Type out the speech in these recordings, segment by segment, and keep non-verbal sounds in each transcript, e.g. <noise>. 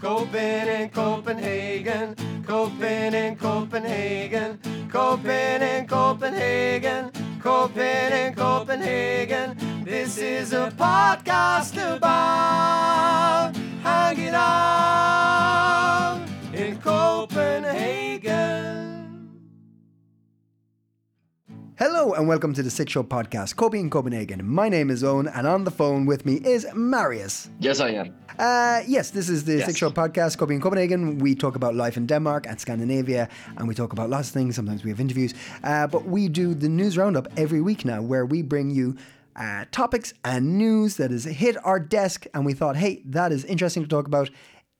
Copenhagen, Copenhagen, Copenhagen, Copenhagen, Copenhagen, Copenhagen, Copenhagen, Copenhagen. This is a podcast about hanging out in Copenhagen. Hello and welcome to the Six Show podcast, Kobe in Copenhagen. My name is Owen, and on the phone with me is Marius. Yes, I am. Uh, yes, this is the Yes. Six Show podcast, Kobe in Copenhagen. We talk about life in Denmark and Scandinavia, and we talk about lots of things. Sometimes we have interviews, uh, but we do the news roundup every week now, where we bring you uh, topics and news that has hit our desk, and we thought, hey, that is interesting to talk about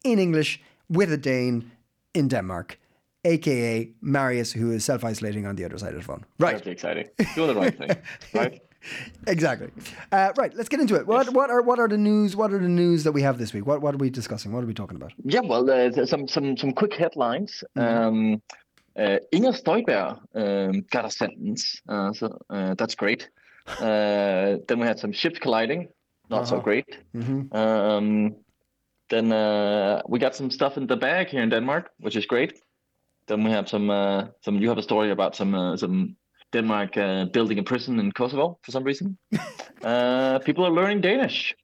in English with a Dane in Denmark, aka Marius, who is self isolating on the other side of the phone. Right. That's exciting. Doing the right thing, <laughs> right? Exactly. Uh, right. Let's get into it. What what are what are the news? What are the news that we have this week? What what are we discussing? What are we talking about? Yeah, well, uh, some some some quick headlines. Um, uh, Inger Støjberg um, got a sentence, uh, so uh, that's great. Uh, then we had some ships colliding, not so Uh-huh. great. Mm-hmm. Um, then uh, we got some stuff in the bag here in Denmark, which is great. Then we have some uh, some. You have a story about some uh, some Denmark uh, building a prison in Kosovo for some reason. <laughs> uh, people are learning Danish,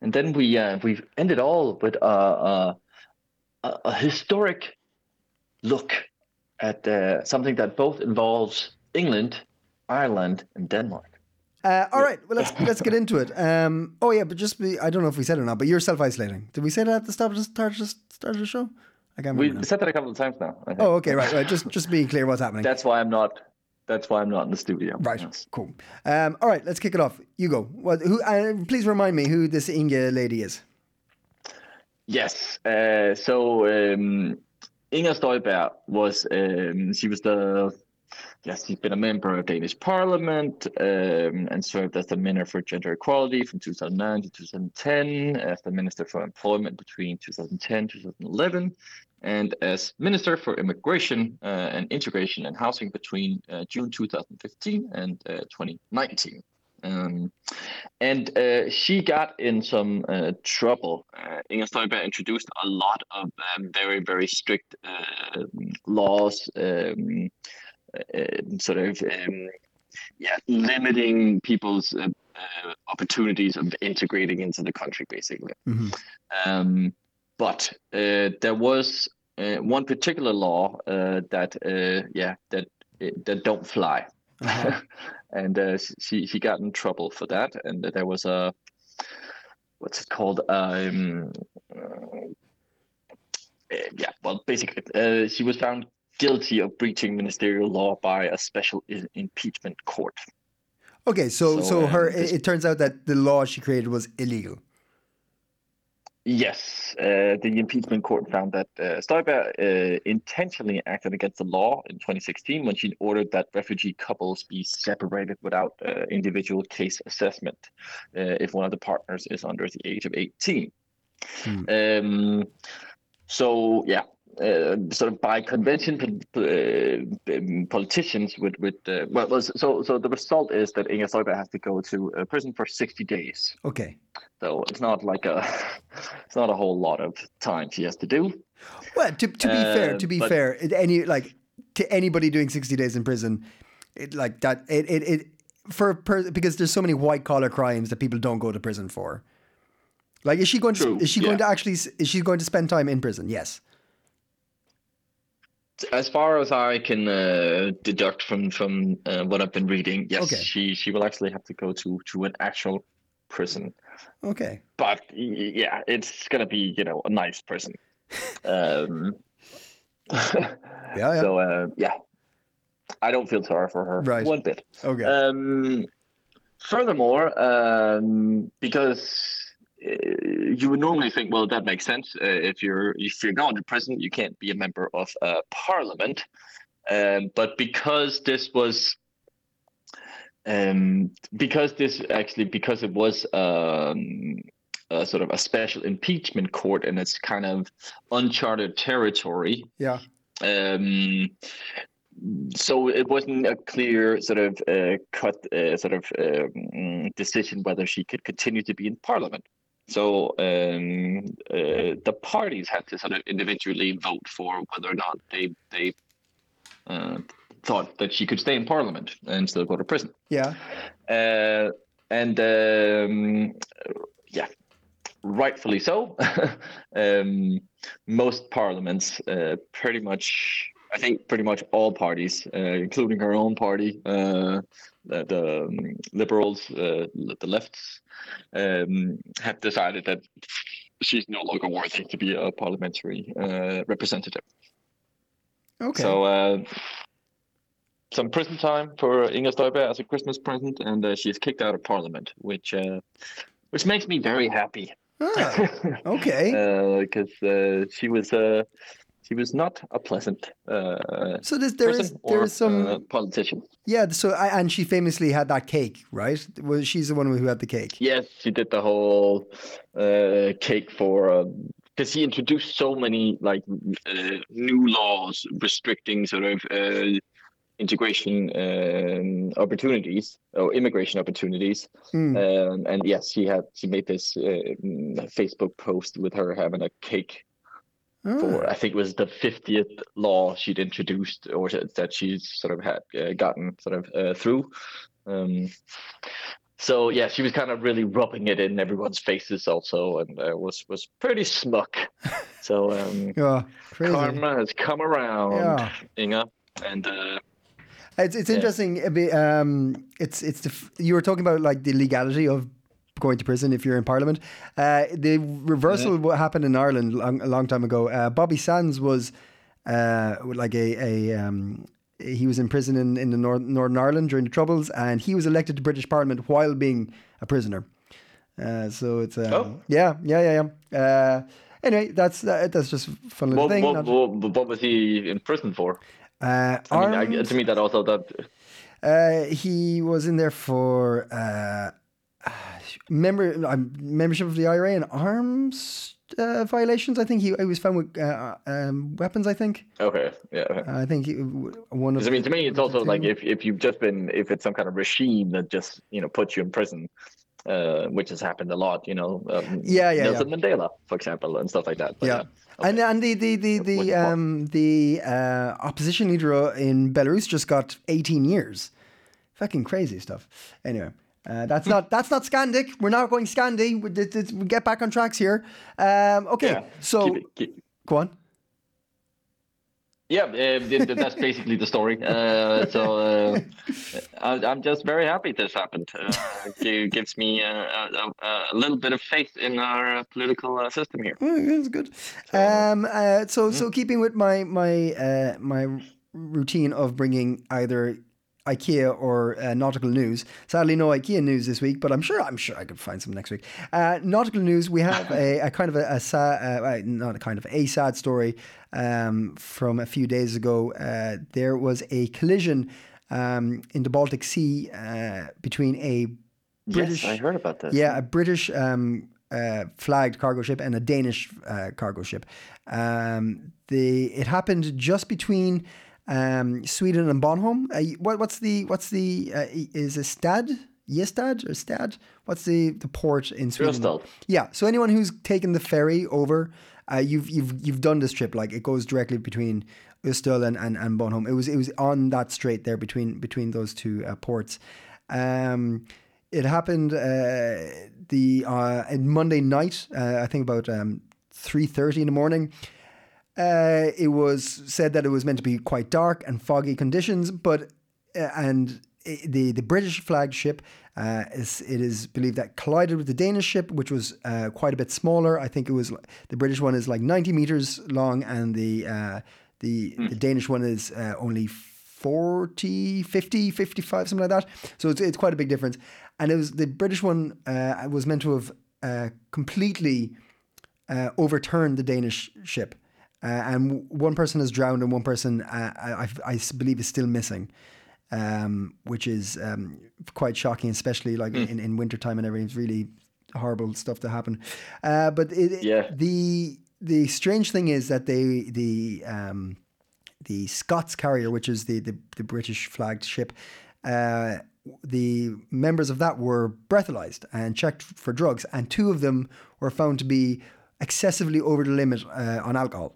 and then we uh, we ended all with uh, uh, a, a historic look at uh, something that both involves England, Ireland, and Denmark. Uh, all right. Well, let's <laughs> let's get into it. Um, oh yeah, but just be. I don't know if we said it or not, but you're self isolating. Did we say that at the start of the start of the, start of the show? I can't We remember. now. said that a couple of times now. Oh, okay, right, right. Just just being clear what's happening. That's why I'm not. That's why I'm not in the studio. Right. Yes. Cool. Um, all right. Let's kick it off. You go. What? Who? Uh, please remind me who this Inge lady is. Yes. Uh, so um, Inger Støjberg was um, she was the yes she's been a member of Danish Parliament um, and served as the Minister for Gender Equality from 2009 to 2010, as the Minister for Employment between 2010 2011, and as Minister for Immigration uh, and Integration and Housing between uh, June 2015 and uh, 2019. Um, and uh, she got in some uh, trouble. Uh, Inger Støjberg introduced a lot of um, very, very strict uh, laws, um, uh, sort of, um, yeah, limiting people's uh, uh, opportunities of integrating into the country, basically. Mhm. Um, but uh, there was uh, one particular law uh, that, uh, yeah, that that don't fly. Uh-huh. <laughs> and uh, she she got in trouble for that, and there was a what's it called? Um, uh, yeah, well, basically, uh, she was found guilty of breaching ministerial law by a special i- impeachment court. Okay. So so, So, um, her. this- It, it turns out that the law she created was illegal. Yes, uh, the impeachment court found that uh, uh, intentionally acted against the law in 2016 when she ordered that refugee couples be separated without uh, individual case assessment uh, if one of the partners is under the age of 18. Hmm. Um, so, yeah, uh, sort of by convention, uh, um, politicians would would uh, well, so so the result is that Inger Støjberg has to go to uh, prison for 60 days. Okay. So it's not like a, <laughs> it's not a whole lot of time she has to do. Well, to, to be fair, to be but- fair, any like to anybody doing sixty days in prison, it like that. It it, it for a per, because there's so many white collar crimes that people don't go to prison for. Like, is she going to? True, Is she going to actually? Is she going to spend time in prison? Yes. As far as I can uh, deduct from from uh, what I've been reading, yes, Okay. she she will actually have to go to to an actual prison. Okay. But yeah, it's gonna be you know a nice prison. <laughs> Um, Yeah. Yeah. <laughs> So uh, yeah, I don't feel sorry for her Right. one bit. okay. Um, furthermore, um, because you would normally think, well, that makes sense. Uh, if you're if you're going to prison, you can't be a member of uh, parliament. Um, but because this was, um, because this actually because it was um, a sort of a special impeachment court and it's kind of uncharted territory yeah. um, so it wasn't a clear sort of uh, cut uh, sort of um, decision whether she could continue to be in parliament. So um, uh, the parties had to sort of individually vote for whether or not they they uh, thought that she could stay in parliament and still go to prison. Yeah. Uh, and um, yeah, rightfully so. <laughs> um, most parliaments, uh, pretty much, I think, pretty much all parties, uh, including her own party, uh, the, the um, Liberals, uh, the lefts, um, have decided that she's no longer worthy to be a parliamentary uh, representative. Okay. So uh, some prison time for Inger Støjberg as a Christmas present, and uh, she's kicked out of Parliament, which uh, which makes me very happy Ah, <laughs> okay. because uh, she was uh, she was not a pleasant uh, so there's, there is there or is some uh, politician. yeah. So I, and she famously had that cake, right? Was she's the one who had the cake? Yes, she did the whole uh, cake for because he introduced so many like uh, new laws restricting sort of uh, integration um, opportunities or immigration opportunities. Hmm. Um, and yes, she had she made this uh, Facebook post with her having a cake Ah, for I think it was the fiftieth law she'd introduced or that she's sort of had uh, gotten sort of uh, through. Um, so yeah, she was kind of really rubbing it in everyone's faces also, and uh, was was pretty smug. <laughs> So um, yeah, crazy. karma has come around, Yeah. Inga, and uh, It's it's Yeah. interesting. Um, it's it's the you were talking about like the legality of going to prison if you're in Parliament. Uh, the reversal of what happened in Ireland long, a long time ago. Uh, Bobby Sands was uh, like a a. Um, he was in prison in, in the North, Northern Ireland during the Troubles, and he was elected to British Parliament while being a prisoner. Uh, so it's uh, Oh. yeah, yeah, yeah, yeah. Uh, anyway, that's that's just fun little what, thing. what, what, what was he in prison for? uh, I mean, I, to me, that also that Uh, he was in there for uh, member uh, membership of the IRA and arms uh, violations. I think he, he was found with uh, um, weapons. I think. okay, yeah. okay. I think he, one of. I mean, to me, it's also like if, if you've just been if it's some kind of regime that just you know puts you in prison, uh, which has happened a lot, you know. Um, Yeah, yeah, Nelson Mandela, for example, and stuff like that. But, yeah. okay. And and the the the the um the uh, opposition leader uh, in Belarus just got 18 years. Fucking crazy stuff. Anyway, uh, that's not that's not Scandic. We're not going Scandi. We, we get back on tracks here. Um, okay, yeah. so Keep it- keep- go on. yeah, uh, th- th- that's <laughs> basically the story. Uh, so uh, I, I'm just very happy this happened. Uh, it gives me uh, a, a, a little bit of faith in our political uh, system here. Mm, That's good. Um, uh, so, so keeping with my my uh, my routine of bringing either IKEA or uh, nautical news. Sadly, no IKEA news this week, but I'm sure I'm sure I could find some next week. Uh, nautical news. We have <laughs> a, a kind of a, a sad, uh, not a kind of a sad story um, from a few days ago. Uh, there was a collision um, in the Baltic Sea uh, between a British. Yes, I heard about this. Yeah, a British um, uh, flagged cargo ship and a Danish uh, cargo ship. Um, the it happened just between um, Sweden and Bornholm. Uh, what, what's the what's the uh, is a Stad? Yestad or Stad? What's the, the port in Sweden? Ystad. Yeah. So anyone who's taken the ferry over, uh, you've you've you've done this trip. Like it goes directly between Ystad and, and, and Bornholm. It was it was on that strait there between between those two uh, ports. Um, it happened uh, the uh, Monday night. Uh, I think about um, three thirty in the morning. Uh, it was said that it was meant to be quite dark and foggy conditions, but uh, and the the British flagship uh, is it is believed that collided with the Danish ship, which was uh, quite a bit smaller. I think it was the British one is like ninety meters long, and the uh, the the Danish one is uh, only 40, 50, 55, something like that. So it's, it's quite a big difference. And it was the British one uh, was meant to have uh, completely uh, overturned the Danish ship. Uh, and one person has drowned and one person uh, I, I- I believe is still missing, um, which is um, quite shocking, especially like in, in wintertime and everything. It's really horrible stuff to happen. Uh, but it- Yeah. the the strange thing is that they the um, the Scots carrier, which is the the, the British flagged ship, uh, the members of that were breathalyzed and checked for drugs, and two of them were found to be excessively over the limit uh, on alcohol.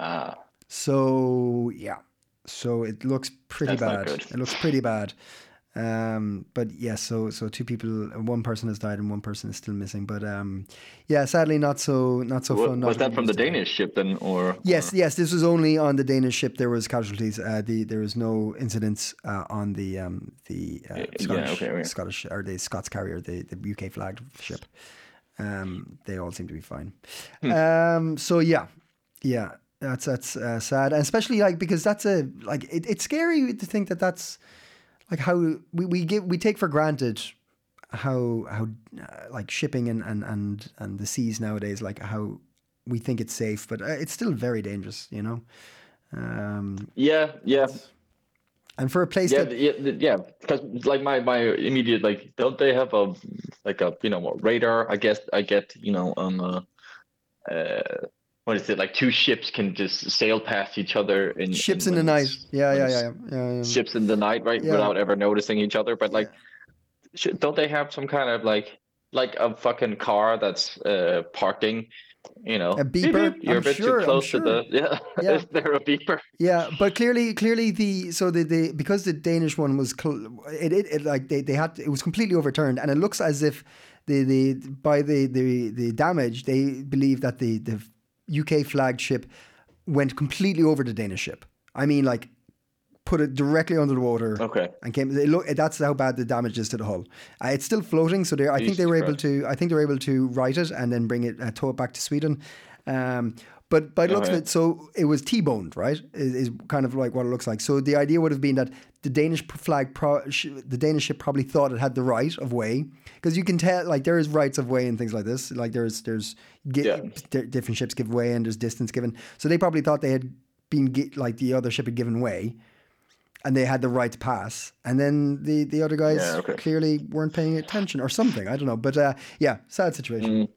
Ah, So yeah, so it looks pretty That's bad. It looks pretty bad. Um, but yes, so so two people, one person has died and one person is still missing. But um, yeah, sadly not so not so wa- fun. not was that from the. Danish ship then, or Yes, yes. This was only on the Danish ship. There was casualties. Uh, the there was no incidents uh, on the um, the uh, yeah, Scottish okay. Scottish or the Scots carrier, the the UK flagged ship. Um, they all seem to be fine. Hmm. Um, so yeah, yeah. That's that's uh, sad, and especially like because that's a like it, it's scary to think that that's like how we, we give we take for granted how how uh, like shipping and, and and and the seas nowadays like how we think it's safe but uh, it's still very dangerous you know um yeah, yeah, and for a place yeah, that yeah, yeah. Because like my my immediate like, don't they have a like a you know a radar? I guess I get you know um uh, uh what is it like two ships can just sail past each other in ships in in the night yeah yeah yeah yeah, yeah, yeah. ships in the night, right? Yeah. Without ever noticing each other. But like, sh- don't they have some kind of like, like a fucking car that's uh parking? You know, A beeper? beep, You're I'm a bit sure, too close to the <laughs> yeah. Yeah. <laughs> Is there a beeper? Yeah, but clearly, clearly the so the, the because the Danish one was cl- it, it, it like they, they had it was completely overturned, and it looks as if the the by the the the damage they believe that the the UK flagged ship went completely over the Danish ship. I mean, like put it directly under the water. Okay. And came. Look, that's how bad the damage is to the hull. Uh, it's still floating, so they. I think they were able to. I think they were able to right it and then bring it, uh, tow it back to Sweden. Um, but by the looks of it, so it was T-boned, right? Is, is kind of like what it looks like. So the idea would have been that the Danish flag, pro, sh- the Danish ship probably thought it had the right of way because you can tell, like there is rights of way and things like this. Like there's there's gi- Yeah. di- different ships give way and there's distance given. So they probably thought they had been like the other ship had given way, and they had the right to pass. And then the the other guys Yeah, okay. clearly weren't paying attention or something. I don't know, but uh, yeah, sad situation.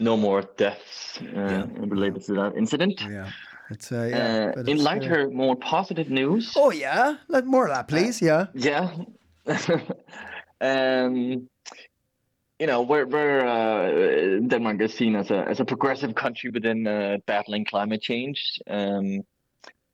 No more deaths uh, related to that incident. Yeah, it's uh, yeah. Uh, in lighter, more positive news. Oh yeah, let more of that, please. Yeah. Yeah. <laughs> um, you know, we're, we're uh, Denmark is seen as a as a progressive country within uh, battling climate change. Um,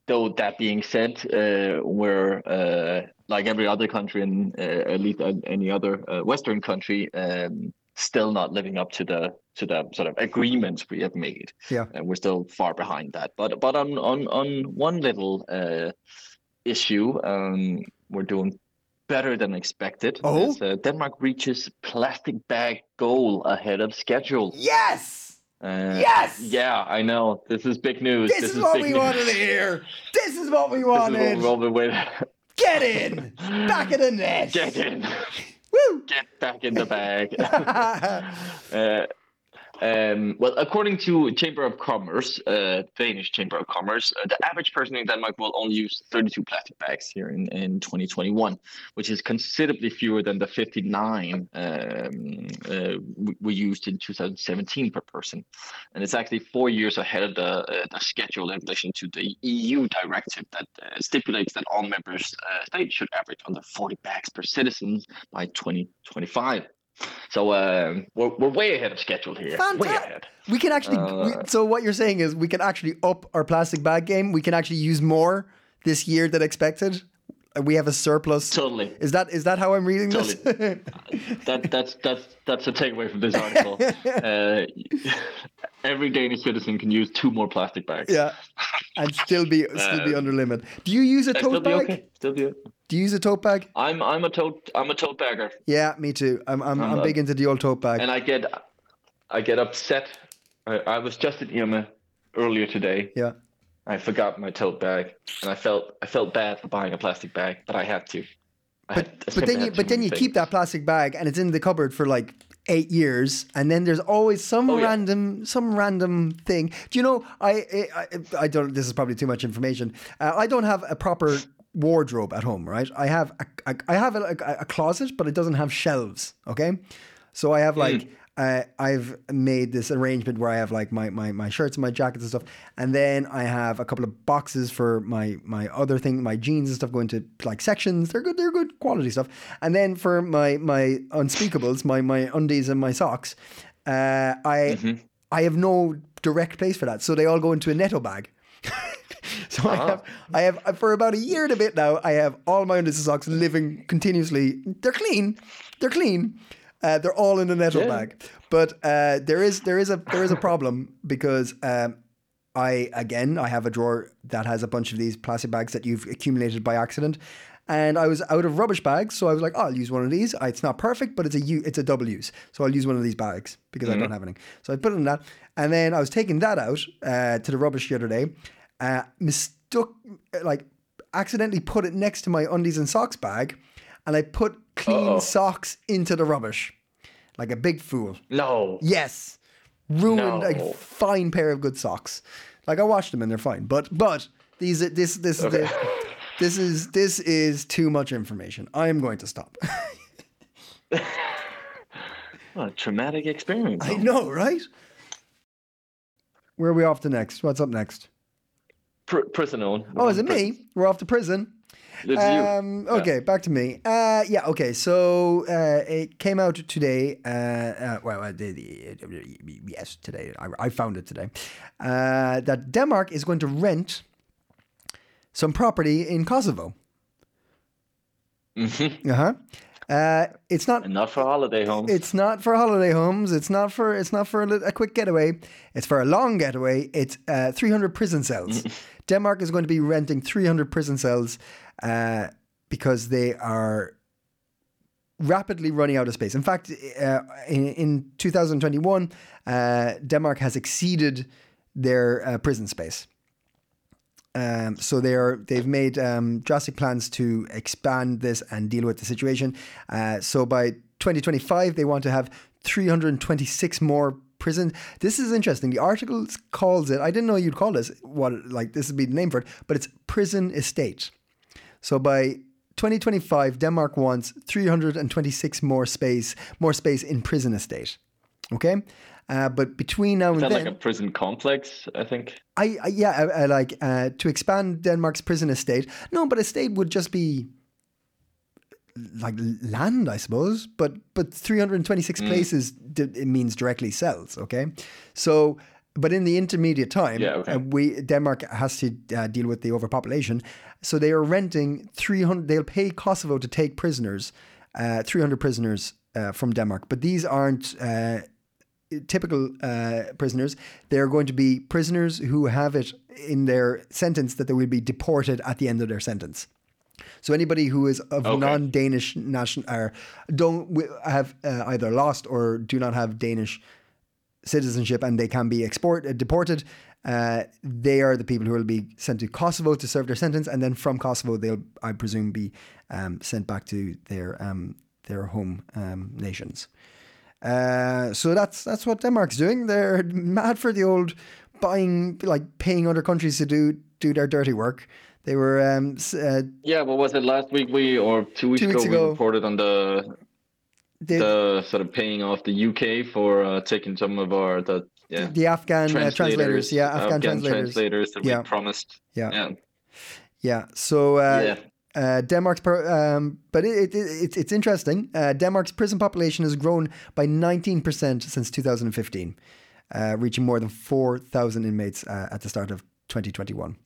though that being said, uh, we're uh, like every other country, and uh, at least uh, any other uh, Western country, um, still not living up to the to the sort of agreements we have made. Yeah. and we're still far behind that. But but on on on one little uh, issue, um, we're doing better than expected. Oh? As, uh, Denmark reaches plastic bag goal ahead of schedule. Yes. Uh, Yes! Yeah, I know. This is big news. This, is, what we news. wanted to hear. This is what we This is what wanted. we've all been waiting. Get in. Back in the net. <laughs> Get in. Woo. Get back in the bag. <laughs> <laughs> Uh, um, well, according to Chamber of Commerce, uh, Danish Chamber of Commerce, uh, the average person in Denmark will only use 32 plastic bags here in, in 2021, which is considerably fewer than the 59 um, uh, we, used in 2017 per person. And it's actually four years ahead of the, uh, the schedule in relation to the EU directive that uh, stipulates that all members uh, states should average under 40 bags per citizen by 2025. So um, we're, we're way ahead of schedule here. Way Fantastic. ahead. We can actually. we, Uh, so what you're saying is we can actually up our plastic bag game. We can actually use more this year than expected. We have a surplus. Totally. Is that is that how I'm reading this? <laughs> That that's that's that's a takeaway from this article. <laughs> uh, <laughs> every Danish citizen can use two more plastic bags. yeah, and still be still be Uh, under limit. Do you use a Uh, Still tote be bag? okay. Still be. Do you use a tote bag? I'm I'm a tote I'm a tote bagger, Yeah, me too. I'm I'm, I'm not. big into the old tote bag. and I get I get upset. I, I was just at Yuma earlier today. yeah. I forgot my tote bag, and I felt I felt bad for buying a plastic bag, but I had to. I But had- but then you but then you keep that plastic bag and it's in the cupboard for like eight years, and then there's always some Oh, yeah. random some random thing. Do you know? I, I I don't. This is probably too much information. Uh, I don't have a proper wardrobe at home, right? I have a, a I have a, a, a closet, but it doesn't have shelves. Okay. So I have like uh, I've made this arrangement where I have like my, my my shirts and my jackets and stuff, and then I have a couple of boxes for my my other thing, my jeans and stuff, going to like sections. They're good. They're good quality stuff. And then for my my unspeakables, my my undies and my socks, uh, I I have no direct place for that, so they all go into a netto bag. <laughs> so I have, I have for about a year and a bit now. I have all my undies and socks living continuously. They're clean. They're clean. Uh, they're all in a Netto Yeah. bag. But uh, there is there is a there is a problem because um, I again I have a drawer that has a bunch of these plastic bags that you've accumulated by accident. And I was out of rubbish bags, so I was like, oh, I'll use one of these. Uh, It's not perfect, but it's a u- it's a double use, so I'll use one of these bags because I don't have anything. So I put it in that, and then I was taking that out uh, to the rubbish the other day. Uh, mistook like accidentally put it next to my undies and socks bag, and I put clean Uh-oh. socks into the rubbish, like a big fool. No. Yes, ruined a fine pair of good socks. Like I washed them and they're fine, but but these this this Okay. this, this is this is too much information. I am going to stop. <laughs> What a traumatic experience. I know, right? Where are we off to next? What's up next? Pr- prison own. Oh, is it me? We're off to prison. Um, okay, back to me. Uh, yeah, okay. So uh, it came out today. Uh, uh, well, I yes, today. I, I found it today. Uh, that Denmark is going to rent some property in Kosovo. Mhm. Uh-huh. Uh It's not. Not for holiday homes. It's not for holiday homes. It's not for. It's not for a, a quick getaway. It's for a long getaway. It's uh, 300 prison cells. <laughs> Denmark is going to be renting 300 prison cells uh, because they are rapidly running out of space. In fact, uh, in, in 2021, uh, Denmark has exceeded their uh, prison space. Um, so they are they've made um, drastic plans to expand this and deal with the situation. Uh, so by 2025, they want to have 326 more prison. This is interesting. The article calls it. I didn't know you'd call this what like this would be the name for it, but it's prison estate. So by 2025, Denmark wants 326 more space more space in prison estate. Okay. Uh, but between now and Is that then, like a prison complex? I think. I, I yeah, I, I like uh, to expand Denmark's prison estate. No, but estate would just be like land, I suppose. But but 326 places d- it means directly cells. Okay, so but in the intermediate time, Yeah, okay. uh, we Denmark has to uh, deal with the overpopulation. So they are renting 300. They'll pay Kosovo to take prisoners, uh, 300 prisoners uh, from Denmark. But these aren't. Uh, typical uh, prisoners, they're going to be prisoners who have it in their sentence that they will be deported at the end of their sentence. So anybody who is of Okay. non-Danish nation or don't have uh, either lost or do not have Danish citizenship and they can be export deported. Uh, they are the people who will be sent to Kosovo to serve their sentence, and then from Kosovo they'll, I presume, be um, sent back to their um, their home um, nations. Uh, so that's that's what Denmark's doing. They're mad for the old buying, like paying other countries to do do their dirty work. They were um, uh, Yeah, what was it last week? We or two weeks Two weeks ago, ago. we reported on the the sort of paying off the UK for uh, taking some of our the yeah the Afghan uh, translators. Yeah, Afghan, translators. translators that Yeah. we promised. Yeah. Yeah, Yeah. So uh, yeah. Uh, Denmark's, per, um, but it, it, it's it's interesting. Uh, Denmark's prison population has grown by 19% since 2015, uh, reaching more than 4,000 inmates uh, at the start of 2021.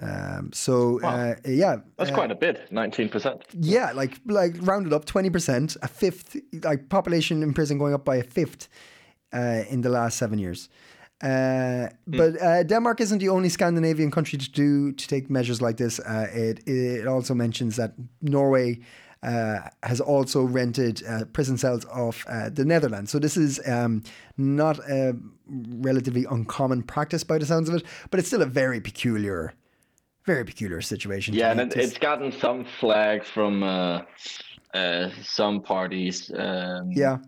Um, so uh, yeah, That's uh, quite a bit, nineteen percent. yeah, like like rounded up 20%, a fifth, like population in prison going up by a fifth uh, in the last seven years. Uh, but uh, Denmark isn't the only Scandinavian country to do to take measures like this. Uh, it it also mentions that Norway uh, has also rented uh, prison cells off uh, the Netherlands. So this is um, not a relatively uncommon practice by the sounds of it, but it's still a very peculiar, very peculiar situation. Yeah, and it, it's gotten some flag from uh, uh, some parties. Um, yeah.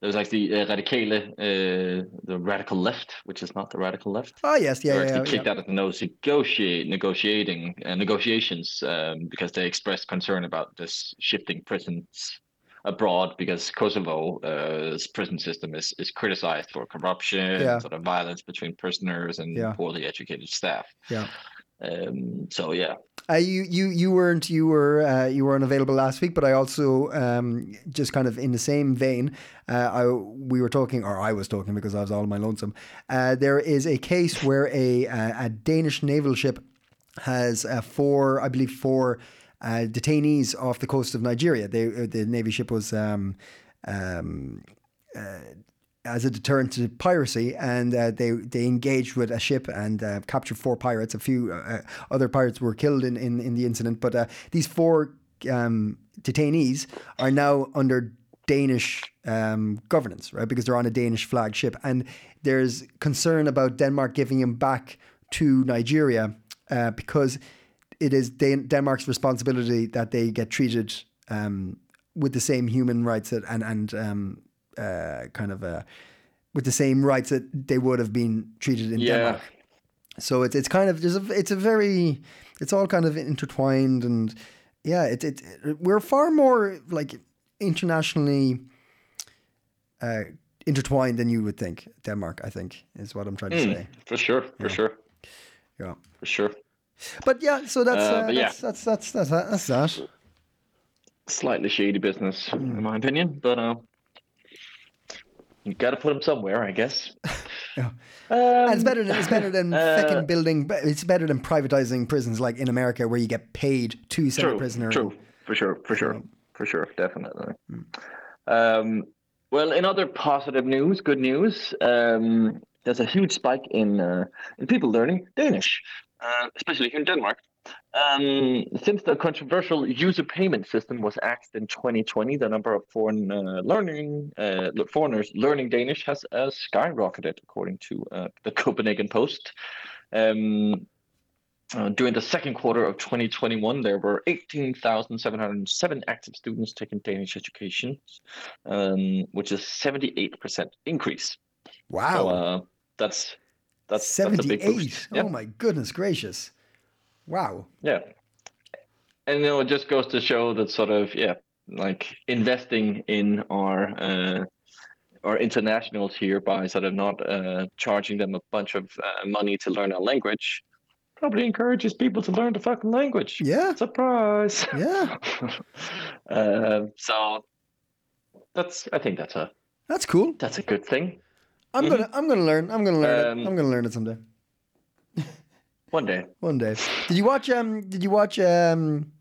There's like the uh, Radikale, uh, the radical left, which is not the radical left. Oh yes, yeah, They're yeah, actually yeah. kicked out of the nose negotiate negotiating uh, negotiations um, because they expressed concern about this shifting prisons abroad because Kosovo's prison system is is criticized for corruption, Yeah. sort of violence between prisoners, and Yeah. poorly educated staff. Yeah. Um, so yeah, Uh, you you you weren't you were uh, you were unavailable last week, but I also um, just kind of in the same vein. Uh, I we were talking, or I was talking because I was all my lonesome. Uh, there is a case where a a, a Danish naval ship has uh, four, I believe, four uh, detainees off the coast of Nigeria. They uh, the navy ship was. Um, um, as a deterrent to piracy, and uh, they they engaged with a ship and uh, captured four pirates. A few uh, other pirates were killed in, in, in the incident, but uh, these four um, detainees are now under Danish um, governance, right? Because they're on a Danish flag ship, and there's concern about Denmark giving them back to Nigeria uh, because it is Dan- Denmark's responsibility that they get treated um, with the same human rights and and um, uh, kind of uh, with the same rights that they would have been treated in Yeah. Denmark. So it's it's kind of there's a it's a very it's all kind of intertwined and yeah it, it, it we're far more like internationally uh, intertwined than you would think Denmark I think is what I'm trying to say for sure, for sure, yeah for sure. but yeah so that's Uh, uh, yeah. that's, that's that's that's that's that Slightly shady business, Hmm. in my opinion, but uh, you got to put them somewhere, I guess. <laughs> Yeah. Um, it's better than it's better than <laughs> Uh, fucking building. It's better than privatizing prisons like in America, where you get paid to a True, prisoner. true, for sure, for sure, for sure, definitely. Hmm. Um, well, in other positive news, good news, um, there's a huge spike in uh, in people learning Danish, uh, especially here in Denmark. Um, since the controversial user payment system was axed in 2020, the number of foreign uh, learning uh, foreigners learning Danish has uh, skyrocketed, according to uh, the <laughs> Copenhagen Post. Um, uh, during the second quarter of 2021, there were 18,707 active students taking Danish education, um, which is 78% increase. Wow, So uh, that's that's that's a big boost. Yeah, Oh my goodness gracious! Wow. yeah. And you know, it just goes to show that sort of yeah, like investing in our uh, our internationals here by sort of not uh, charging them a bunch of uh, money to learn a language probably encourages people to learn the fucking language. Yeah. Surprise. Yeah, uh, <laughs> so that's I think that's a that's cool. that's a good thing. I'm gonna I'm gonna learn. I'm gonna learn Mm-hmm. Um, it. I'm gonna learn it someday. One day. One day. Did you watch? Um. Did you watch? Um.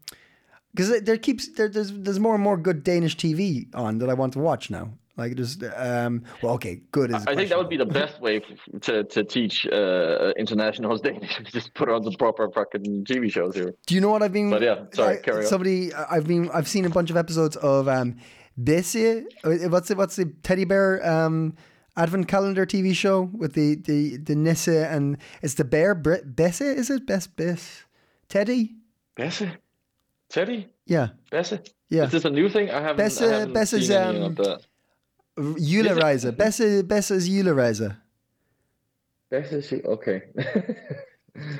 Because there keeps there, there's there's more and more good Danish TV on that I want to watch now. Like just um. Well, okay, good is. I think that would be the best way f- to to teach uh, internationals <laughs> Danish. Just put on the proper fucking TV shows here. Do you know what I've been? But yeah, sorry, I- carry on. Somebody, I've been, I've seen a bunch of episodes of um, Bessie. uh, What's it? What's the teddy bear um advent calendar TV show with the the the Nisse and it's the bear Bre- Bessie? Is it Bess Bess Teddy? Besse? Teddy? Yeah, Besse? Yeah. Is this a new thing? I haven't, Besse- I haven't Besse's, seen any um, of the... Julereiser. Bessie Besse's. Besse? Okay. <laughs>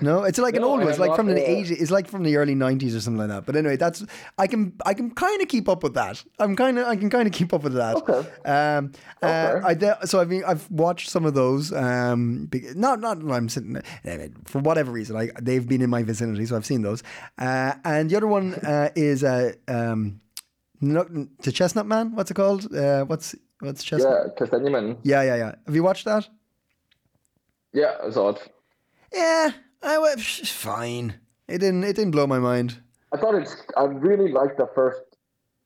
No, it's like an old one. It's like from the eighties. It's like from the early nineties or something like that. But anyway, that's I can I can kind of keep up with that. I'm kind of I can kind of keep up with that. Okay. Um. Uh, Okay. I de- so I mean I've watched some of those. Um. be- Not not when I'm sitting anyway, for whatever reason. I they've been in my vicinity, so I've seen those. Uh. And the other one <laughs> uh, is uh um, the Chestnut Man. What's it called? Uh. What's what's Chestnut? yeah, Kastanjeman. Yeah. Yeah. Yeah. Have you watched that? Yeah, I saw it. Yeah. I was fine. It didn't. It didn't blow my mind. I thought it's. I really liked the first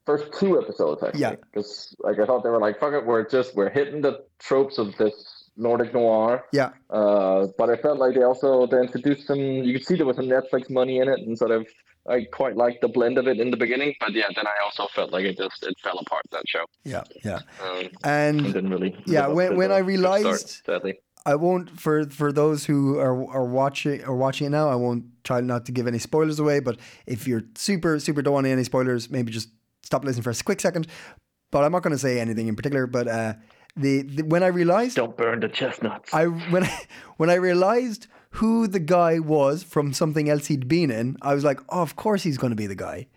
first two episodes actually. Yeah. Because like I thought they were like fuck it, we're just we're hitting the tropes of this Nordic noir. Yeah. Uh, but I felt like they also they introduced some. You could see there was some Netflix money in it, and sort of I quite liked the blend of it in the beginning. But yeah, then I also felt like it just it fell apart that show. Yeah. Yeah. Um, And didn't really. Yeah, when- when I good start, realized- sadly. I won't for for those who are are watching are watching it now. I won't try not to give any spoilers away. But if you're super super don't want any spoilers, maybe just stop listening for a quick second. But I'm not going to say anything in particular. But uh, the, the when I realized Don't burn the chestnuts. I when I <laughs> when I realized who the guy was from something else he'd been in, I was like, oh, of course he's going to be the guy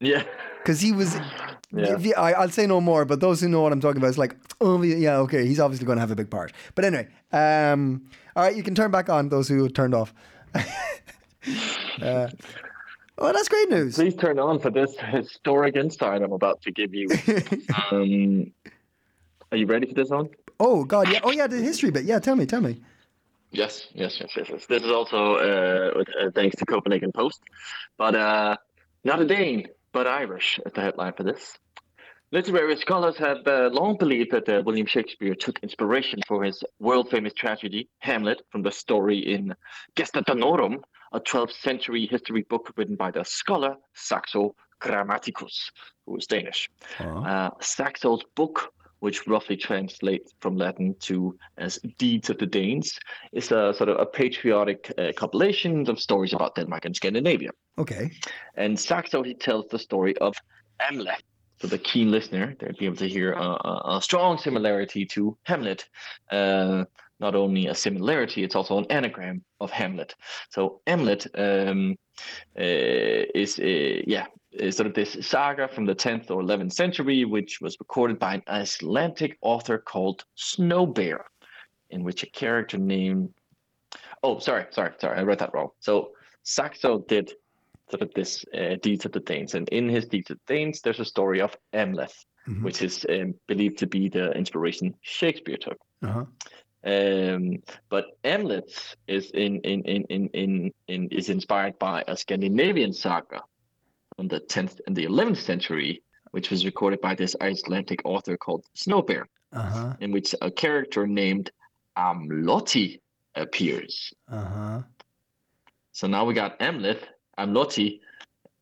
yeah. because he was Yeah. if I, I'll say no more, but those who know what I'm talking about, it's like, oh, yeah, okay, he's obviously going to have a big part. But anyway, um, all right, you can turn back on those who turned off. <laughs> uh, well, that's great news. Please turn on for this historic insight I'm about to give you. <laughs> um, are you ready for this one? Oh God, yeah. Oh yeah, the history bit. Yeah, tell me, tell me. Yes, yes, yes, yes. yes. This is also uh, with, uh, thanks to Copenhagen Post, but uh, not a Dane, but Irish as the headline for this. Literary scholars have uh, long believed that uh, William Shakespeare took inspiration for his world-famous tragedy Hamlet from the story in Gesta Danorum, a 12th century history book written by the scholar Saxo Grammaticus, who is Danish. Uh, Saxo's book, which roughly translates from Latin to as Deeds of the Danes, is a sort of a patriotic uh, compilation of stories about Denmark and Scandinavia. Okay. And Saxo, he tells the story of Hamlet. So the keen listener, they'll be able to hear a, a, a strong similarity to Hamlet. Uh, not only a similarity, it's also an anagram of Hamlet. So Hamlet um, uh, is, uh, yeah, is sort of this saga from the 10th or 11th century, which was recorded by an Icelandic author called Snow Bear, in which a character named Oh, sorry, sorry, sorry. I read that wrong. So Saxo did sort of this uh, Deeds of the Danes, and in his Deeds of the Danes, there's a story of Amleth, Mhm. which is um, believed to be the inspiration Shakespeare took. Uh huh. Um, but Amleth is in, in, in, in, in, in is inspired by a Scandinavian saga from the 10th and the 11th century, which was recorded by this Icelandic author called Snowbear, Uh huh. in which a character named Amloti appears. Uh huh. So now we got Amleth, Amloti,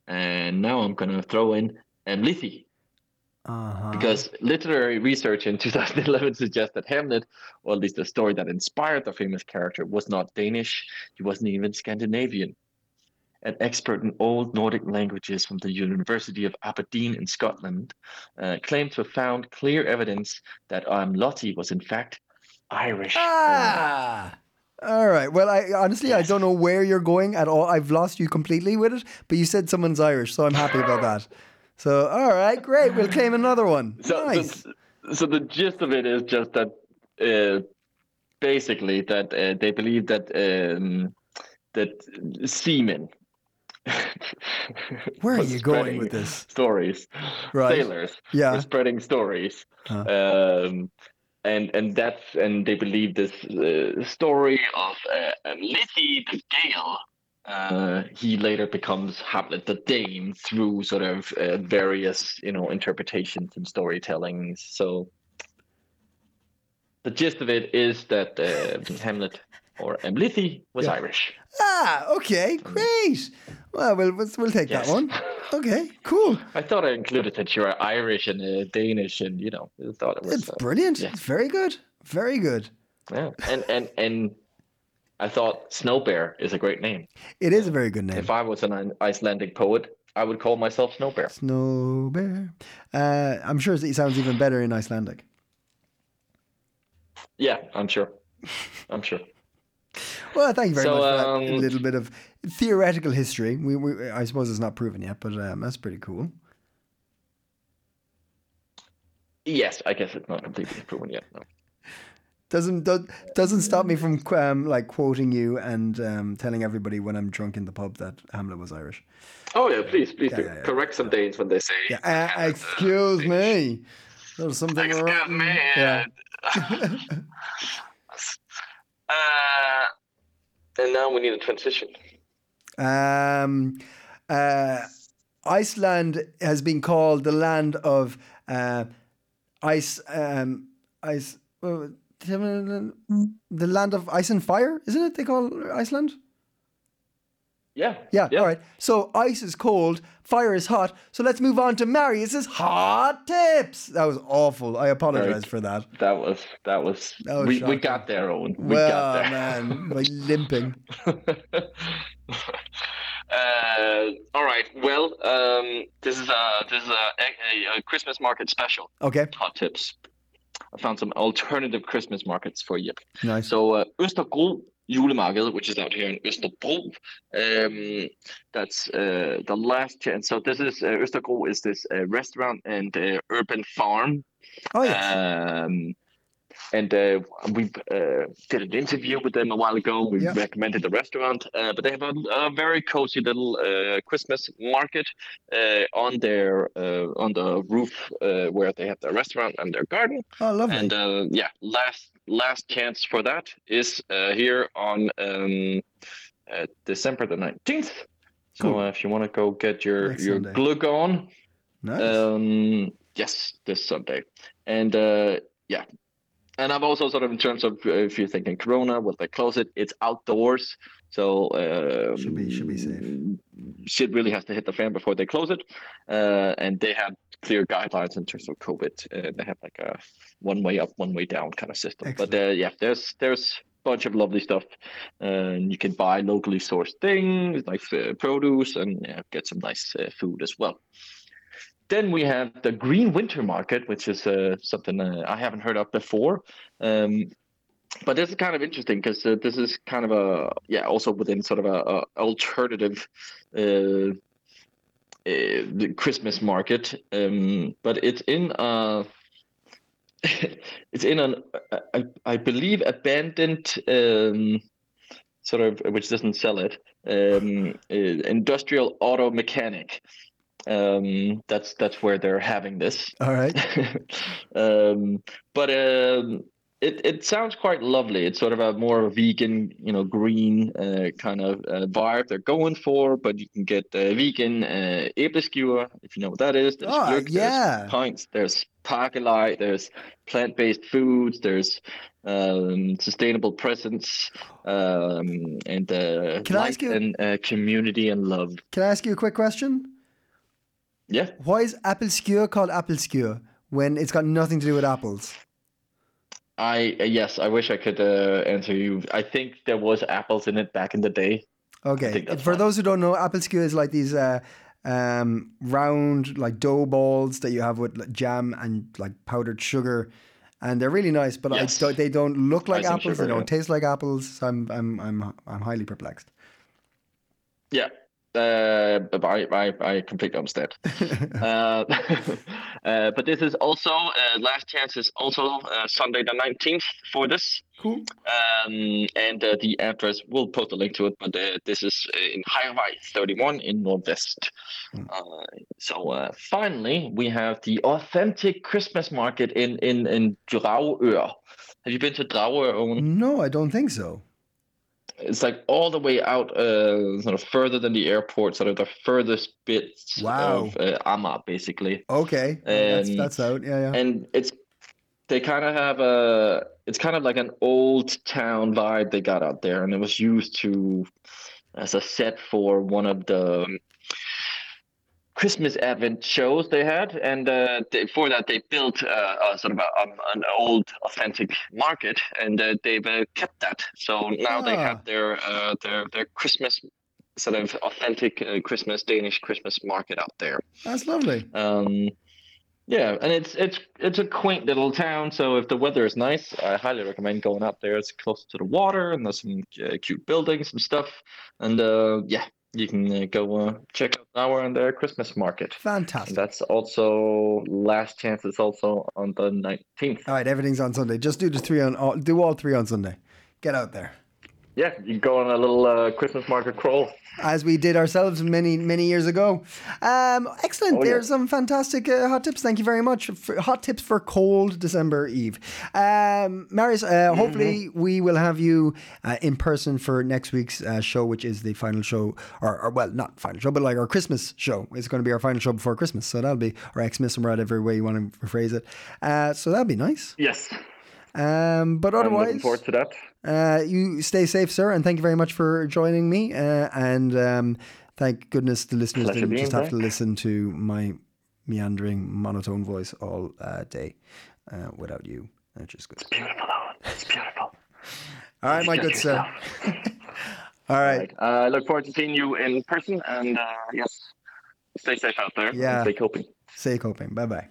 and now I'm gonna throw in Amlithi Uh huh. because literary research in <laughs> 2011 suggests that Hamlet, or at least the story that inspired the famous character, was not Danish. He wasn't even Scandinavian. An expert in Old Nordic languages from the University of Aberdeen in Scotland uh, claimed to have found clear evidence that Amloti was in fact Irish. Ah. All right. Well, I honestly I don't know where you're going at all. I've lost you completely with it, but you said someone's Irish, so I'm happy about that. <laughs> So, all right, great. We'll claim another one. So, nice. so, so the gist of it is just that, uh, basically, that uh, they believe that um, that seamen. <laughs> Where are you going with this? Stories, Right. sailors Yeah. spreading stories, Huh. um, and and that's and they believe this uh, story of uh, Lizzie the Gale. Uh, he later becomes Hamlet the Dane through sort of uh, various, you know, interpretations and storytellings. So the gist of it is that uh, <laughs> Hamlet or Amlithi was Yeah. Irish. Ah, okay, great. Well, we'll we'll, take that one. Okay, cool. <laughs> I thought I included that you are Irish and uh, Danish, and you know, I thought it was. It's uh, brilliant. yeah. It's very good. Very good. Yeah, and and and I thought Snow Bear is a great name. It is a very good name. If I was an Icelandic poet, I would call myself Snow Bear. Snow bear. Uh, I'm sure it sounds even better in Icelandic. Yeah, I'm sure. I'm sure. <laughs> Well, thank you very So, much for that um, little bit of theoretical history. We, we, I suppose it's not proven yet, but um, that's pretty cool. Yes, I guess it's not completely proven yet. No. Doesn't do, doesn't stop me from um, like quoting you and um, telling everybody when I'm drunk in the pub that Hamlet was Irish. Oh yeah, please, please do yeah, yeah. correct some Danes when they say. Yeah, uh, excuse me. There's something Excuse wrong. me. Yeah. <laughs> Uh, and now we need a transition. Um, uh, Iceland has been called the land of uh, ice. Um, ice. Uh, the land of ice and fire, isn't it? They call Iceland. Yeah. Yeah, all right. So ice is cold, fire is hot. So let's move on to Marius's hot tips. That was awful. I apologize for that. That was that was, That was we, we got there, Owen. We well, got there. man, <laughs> like limping. <laughs> uh, all right. Well, um, this is a this is a, a, a Christmas market special. Okay, Hot tips. I found some alternative Christmas markets for you. nice. So uh, ØsterGRO Julemarked, which is out here in Österbro. Um, that's uh, the last chance. So this is uh, ØsterGRO is this uh, restaurant and uh, urban farm. Oh yes. Um, and uh, we uh, did an interview with them a while ago. We Yeah. recommended the restaurant, uh, but they have a, a very cozy little uh, Christmas market uh, on their uh, on the roof uh, where they have their restaurant and their garden. oh, lovely. And uh, yeah, last last chance for that is uh, here on um, uh, December the nineteenth. So Cool. uh, if you want to go get your Next your Sunday. glug on, nice. um, yes, this Sunday, and uh, yeah, and I'm also sort of in terms of uh, if you're thinking Corona, will they close it? It's outdoors, so um, Should be- should be safe. Shit really has to hit the fan before they close it, uh, and they have clear guidelines in terms of COVID. Uh, they have like a one way up, one way down kind of system. But uh, yeah, there's there's a bunch of lovely stuff, uh, and you can buy locally sourced things like uh, produce and yeah, get some nice uh, food as well. Then we have the Green Winter Market, which is uh, something uh, I haven't heard of before. Um, but this is kind of interesting because uh, this is kind of a yeah also within sort of a, a alternative uh, uh, Christmas market, um, but it's in a <laughs> it's in an I, I believe abandoned um, sort of which doesn't sell it um, uh, industrial auto mechanic. Um, that's that's where they're having this. All right. <laughs> um, but um, it it sounds quite lovely. It's sort of a more vegan, you know, green uh, kind of uh, vibe they're going for. But you can get uh, vegan uh, æbleskiver, if you know what that is. There's Oh, yeah. There's pints. There's pakkeleg. There's plant-based foods. There's um, sustainable presents um, and uh, Can I ask you- and uh, community and love. Can I ask you a quick question? Yeah. Why is apple skewer called apple skewer when it's got nothing to do with apples? I uh, yes, I wish I could uh, answer you. I think there was apples in it back in the day. Okay. For fine. those who don't know, apple skewer is like these uh, um, round like dough balls that you have with like, jam and like powdered sugar, and they're really nice. But Yes. I don't, they don't look like apples. sugar, they don't yeah. taste like apples. So I'm I'm I'm I'm highly perplexed. Yeah. Uh, I, I, I completely understand. <laughs> uh, <laughs> uh, but this is also uh, last chance is also uh, Sunday the nineteenth for this. Cool. Um, and uh, the address we'll post a link to it. But uh, this is in Highway 31 in Nordvest. Uh, so uh, finally, we have the authentic Christmas market in in in Dragør. Have you been to Dragør, Owen? No, I don't think so. It's like all the way out, uh, sort of further than the airport, sort of the furthest bits Wow. of uh, Amager, basically. Okay, that's Um, that's out. Yeah, yeah. And it's they kind of have a, it's kind of like an old town vibe they got out there, and it was used to as a set for one of the Christmas Advent shows they had, and uh, they, for that they built uh, a sort of a, um, an old authentic market, and uh, they've uh, kept that. So now they Ah. have their uh, their their Christmas sort of authentic uh, Christmas Danish Christmas market out there. That's lovely. Um, yeah, and it's it's it's a quaint little town. So if the weather is nice, I highly recommend going out there. It's close to the water, and there's some uh, cute buildings and stuff. And uh, yeah, you can uh, go uh, check out our and their Christmas market. Fantastic. that's also last chance. is also on the nineteenth. All right, everything's on Sunday. Just do the three on all, do all three on Sunday. Get out there. Yeah, you go on a little uh, Christmas market crawl. as we did ourselves many many years ago. Um, excellent. Oh, yeah. Some fantastic uh, hot tips. Thank you very much. For, hot tips for cold December Eve. Um, Marius, uh, hopefully we will have you uh, in person for next week's uh, show, which is the final show, or, or well, not final show, but like our Christmas show. It's going to be our final show before Christmas, so that'll be or Xmas or whatever way you want to rephrase it. Uh, so that'll be nice. Yes, Um, but I'm looking forward to that. Uh, you stay safe, sir, and thank you very much for joining me. Uh, and um, thank goodness the listeners Pleasure didn't just have there. to listen to my meandering monotone voice all uh, day uh, without you, which is good. Beautiful, Owen. It's beautiful. <laughs> All right, my good sir. <laughs> All right. Uh, I look forward to seeing you in person, and uh, yes, stay safe out there. Yeah. Stay coping. Stay coping. Bye bye.